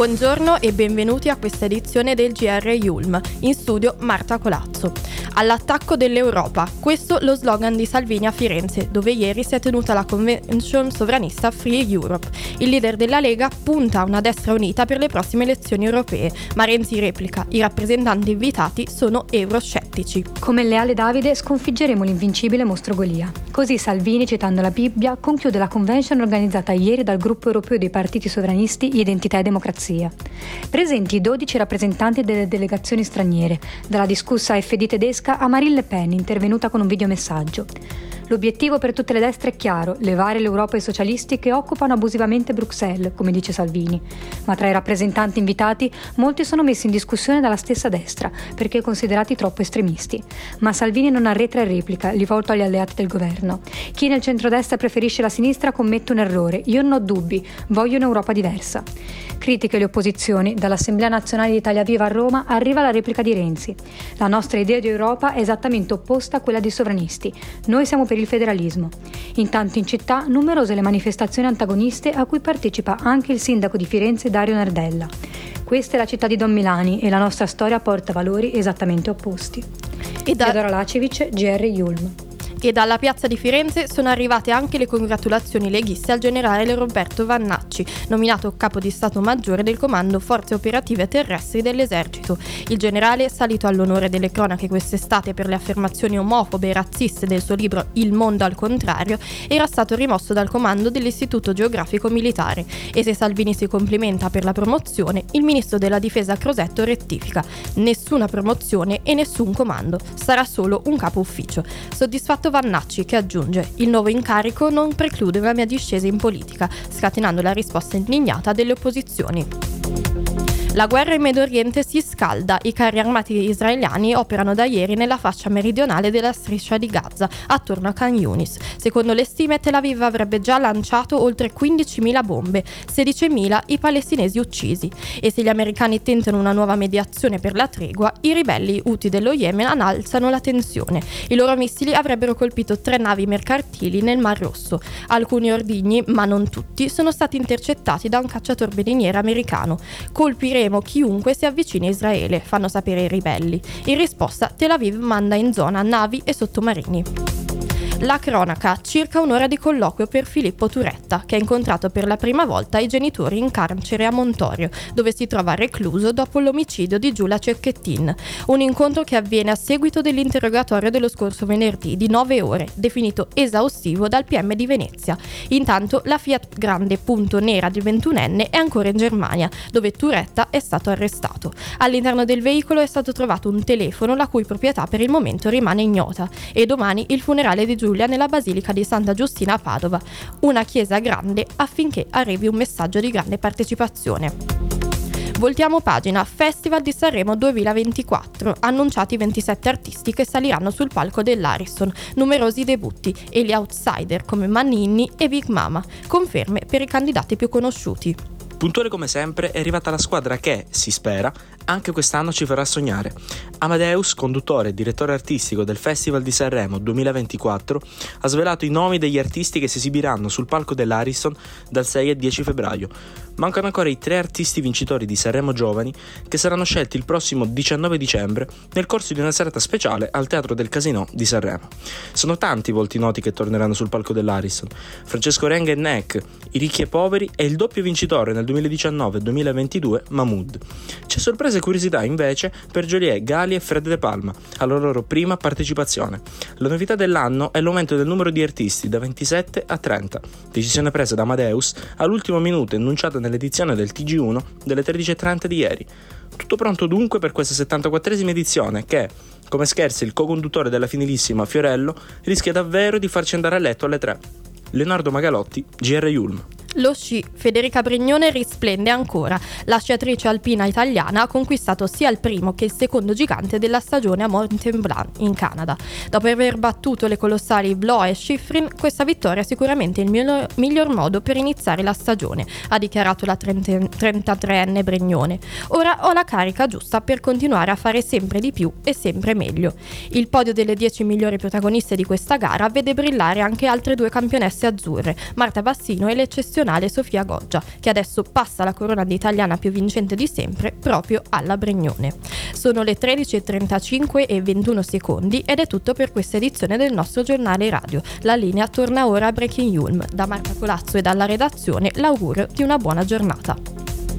Buongiorno e benvenuti a questa edizione del GR Yulm. In studio Marta Colazzo. All'attacco dell'Europa. Questo lo slogan di Salvini a Firenze, dove ieri si è tenuta la convention sovranista Free Europe. Il leader della Lega punta a una destra unita per le prossime elezioni europee, ma Renzi replica: i rappresentanti invitati sono euroscettici. Come leale Davide sconfiggeremo l'invincibile mostro Golia. Così Salvini, citando la Bibbia, conchiude la convention organizzata ieri dal gruppo europeo dei partiti sovranisti Identità e Democrazia. Presenti 12 rappresentanti delle delegazioni straniere, dalla discussa FD tedesca a Marine Le Pen, intervenuta con un videomessaggio. L'obiettivo per tutte le destre è chiaro, levare l'Europa ai socialisti che occupano abusivamente Bruxelles, come dice Salvini. Ma tra i rappresentanti invitati molti sono messi in discussione dalla stessa destra, perché considerati troppo estremisti. Ma Salvini non arretra e replica, rivolto agli alleati del governo. Chi nel centrodestra preferisce la sinistra commette un errore. Io non ho dubbi, voglio un'Europa diversa. Critiche le opposizioni, dall'Assemblea nazionale di Italia Viva a Roma arriva la replica di Renzi. La nostra idea di Europa è esattamente opposta a quella dei sovranisti. Noi siamo per il federalismo. Intanto in città numerose le manifestazioni antagoniste a cui partecipa anche il sindaco di Firenze Dario Nardella. Questa è la città di Don Milani e la nostra storia porta valori esattamente opposti. E da... Teodora Lacevic, GR Yulm e dalla piazza di Firenze sono arrivate anche le congratulazioni leghiste al generale Roberto Vannacci, nominato capo di Stato Maggiore del Comando Forze Operative Terrestri dell'Esercito. Il generale, salito all'onore delle cronache quest'estate per le affermazioni omofobe e razziste del suo libro Il mondo al contrario, era stato rimosso dal comando dell'Istituto Geografico Militare e se Salvini si complimenta per la promozione, il ministro della Difesa Crosetto rettifica. Nessuna promozione e nessun comando, sarà solo un capo ufficio. Soddisfatto Vannacci che aggiunge il nuovo incarico non preclude la mia discesa in politica, scatenando la risposta indignata delle opposizioni. La guerra in Medio Oriente si scalda. I carri armati israeliani operano da ieri nella fascia meridionale della striscia di Gaza, attorno a Khan Yunis. Secondo le stime, Tel Aviv avrebbe già lanciato oltre 15.000 bombe, 16.000 i palestinesi uccisi. E se gli americani tentano una nuova mediazione per la tregua, i ribelli Houthi dello Yemen annalzano la tensione. I loro missili avrebbero colpito tre navi mercantili nel Mar Rosso. Alcuni ordigni, ma non tutti, sono stati intercettati da un cacciatorpediniere americano. Colpire Uccideremo chiunque si avvicini a Israele, fanno sapere i ribelli. In risposta Tel Aviv manda in zona navi e sottomarini. La cronaca, circa un'ora di colloquio per Filippo Turetta, che ha incontrato per la prima volta i genitori in carcere a Montorio, dove si trova recluso dopo l'omicidio di Giulia Cecchettin. Un incontro che avviene a seguito dell'interrogatorio dello scorso venerdì di 9 ore, definito esaustivo dal PM di Venezia. Intanto la Fiat Grande Punto Nera di 21enne è ancora in Germania, dove Turetta è stato arrestato. All'interno del veicolo è stato trovato un telefono la cui proprietà per il momento rimane ignota e domani il funerale di Giulia Giulia nella Basilica di Santa Giustina a Padova, una chiesa grande affinché arrivi un messaggio di grande partecipazione. Voltiamo pagina, Festival di Sanremo 2024, annunciati 27 artisti che saliranno sul palco dell'Ariston, numerosi debutti. E gli outsider come Mannini e Big Mama, conferme per i candidati più conosciuti. Puntuale come sempre è arrivata la squadra che, si spera, anche quest'anno ci farà sognare. Amadeus, conduttore e direttore artistico del Festival di Sanremo 2024, ha svelato i nomi degli artisti che si esibiranno sul palco dell'Ariston dal 6 al 10 febbraio. Mancano ancora i tre artisti vincitori di Sanremo Giovani che saranno scelti il prossimo 19 dicembre nel corso di una serata speciale al Teatro del Casino di Sanremo. Sono tanti i volti noti che torneranno sul palco dell'Ariston. Francesco Renga e Neck, I ricchi e poveri e il doppio vincitore nel 2019-2022 Mahmood. C'è sorpresa e curiosità invece per Joliet, Gali e Fred De Palma, alla loro prima partecipazione. La novità dell'anno è l'aumento del numero di artisti da 27 a 30, decisione presa da Amadeus all'ultimo minuto annunciata nell'edizione del TG1 delle 13.30 di ieri. Tutto pronto dunque per questa 74esima edizione che, come scherzi il co-conduttore della finilissima Fiorello, rischia davvero di farci andare a letto alle 3. Leonardo Magalotti, GR Yulm. Lo sci, Federica Brignone risplende ancora. La sciatrice alpina italiana ha conquistato sia il primo che il secondo gigante della stagione a Mont Blanc, in Canada. Dopo aver battuto le colossali Blois e Schifrin, questa vittoria è sicuramente il miglior, miglior modo per iniziare la stagione, ha dichiarato la 30, 33enne Brignone. Ora ho la carica giusta per continuare a fare sempre di più e sempre meglio. Il podio delle 10 migliori protagoniste di questa gara vede brillare anche altre due campionesse azzurre, Marta Bassino e l'eccezione nazionale Sofia Goggia, che adesso passa la corona d'italiana più vincente di sempre proprio alla Bregnone. Sono le 13.35 e 21 secondi ed è tutto per questa edizione del nostro giornale radio. La linea torna ora a Breaking Ulm. Da Marta Colazzo e dalla redazione l'augurio di una buona giornata.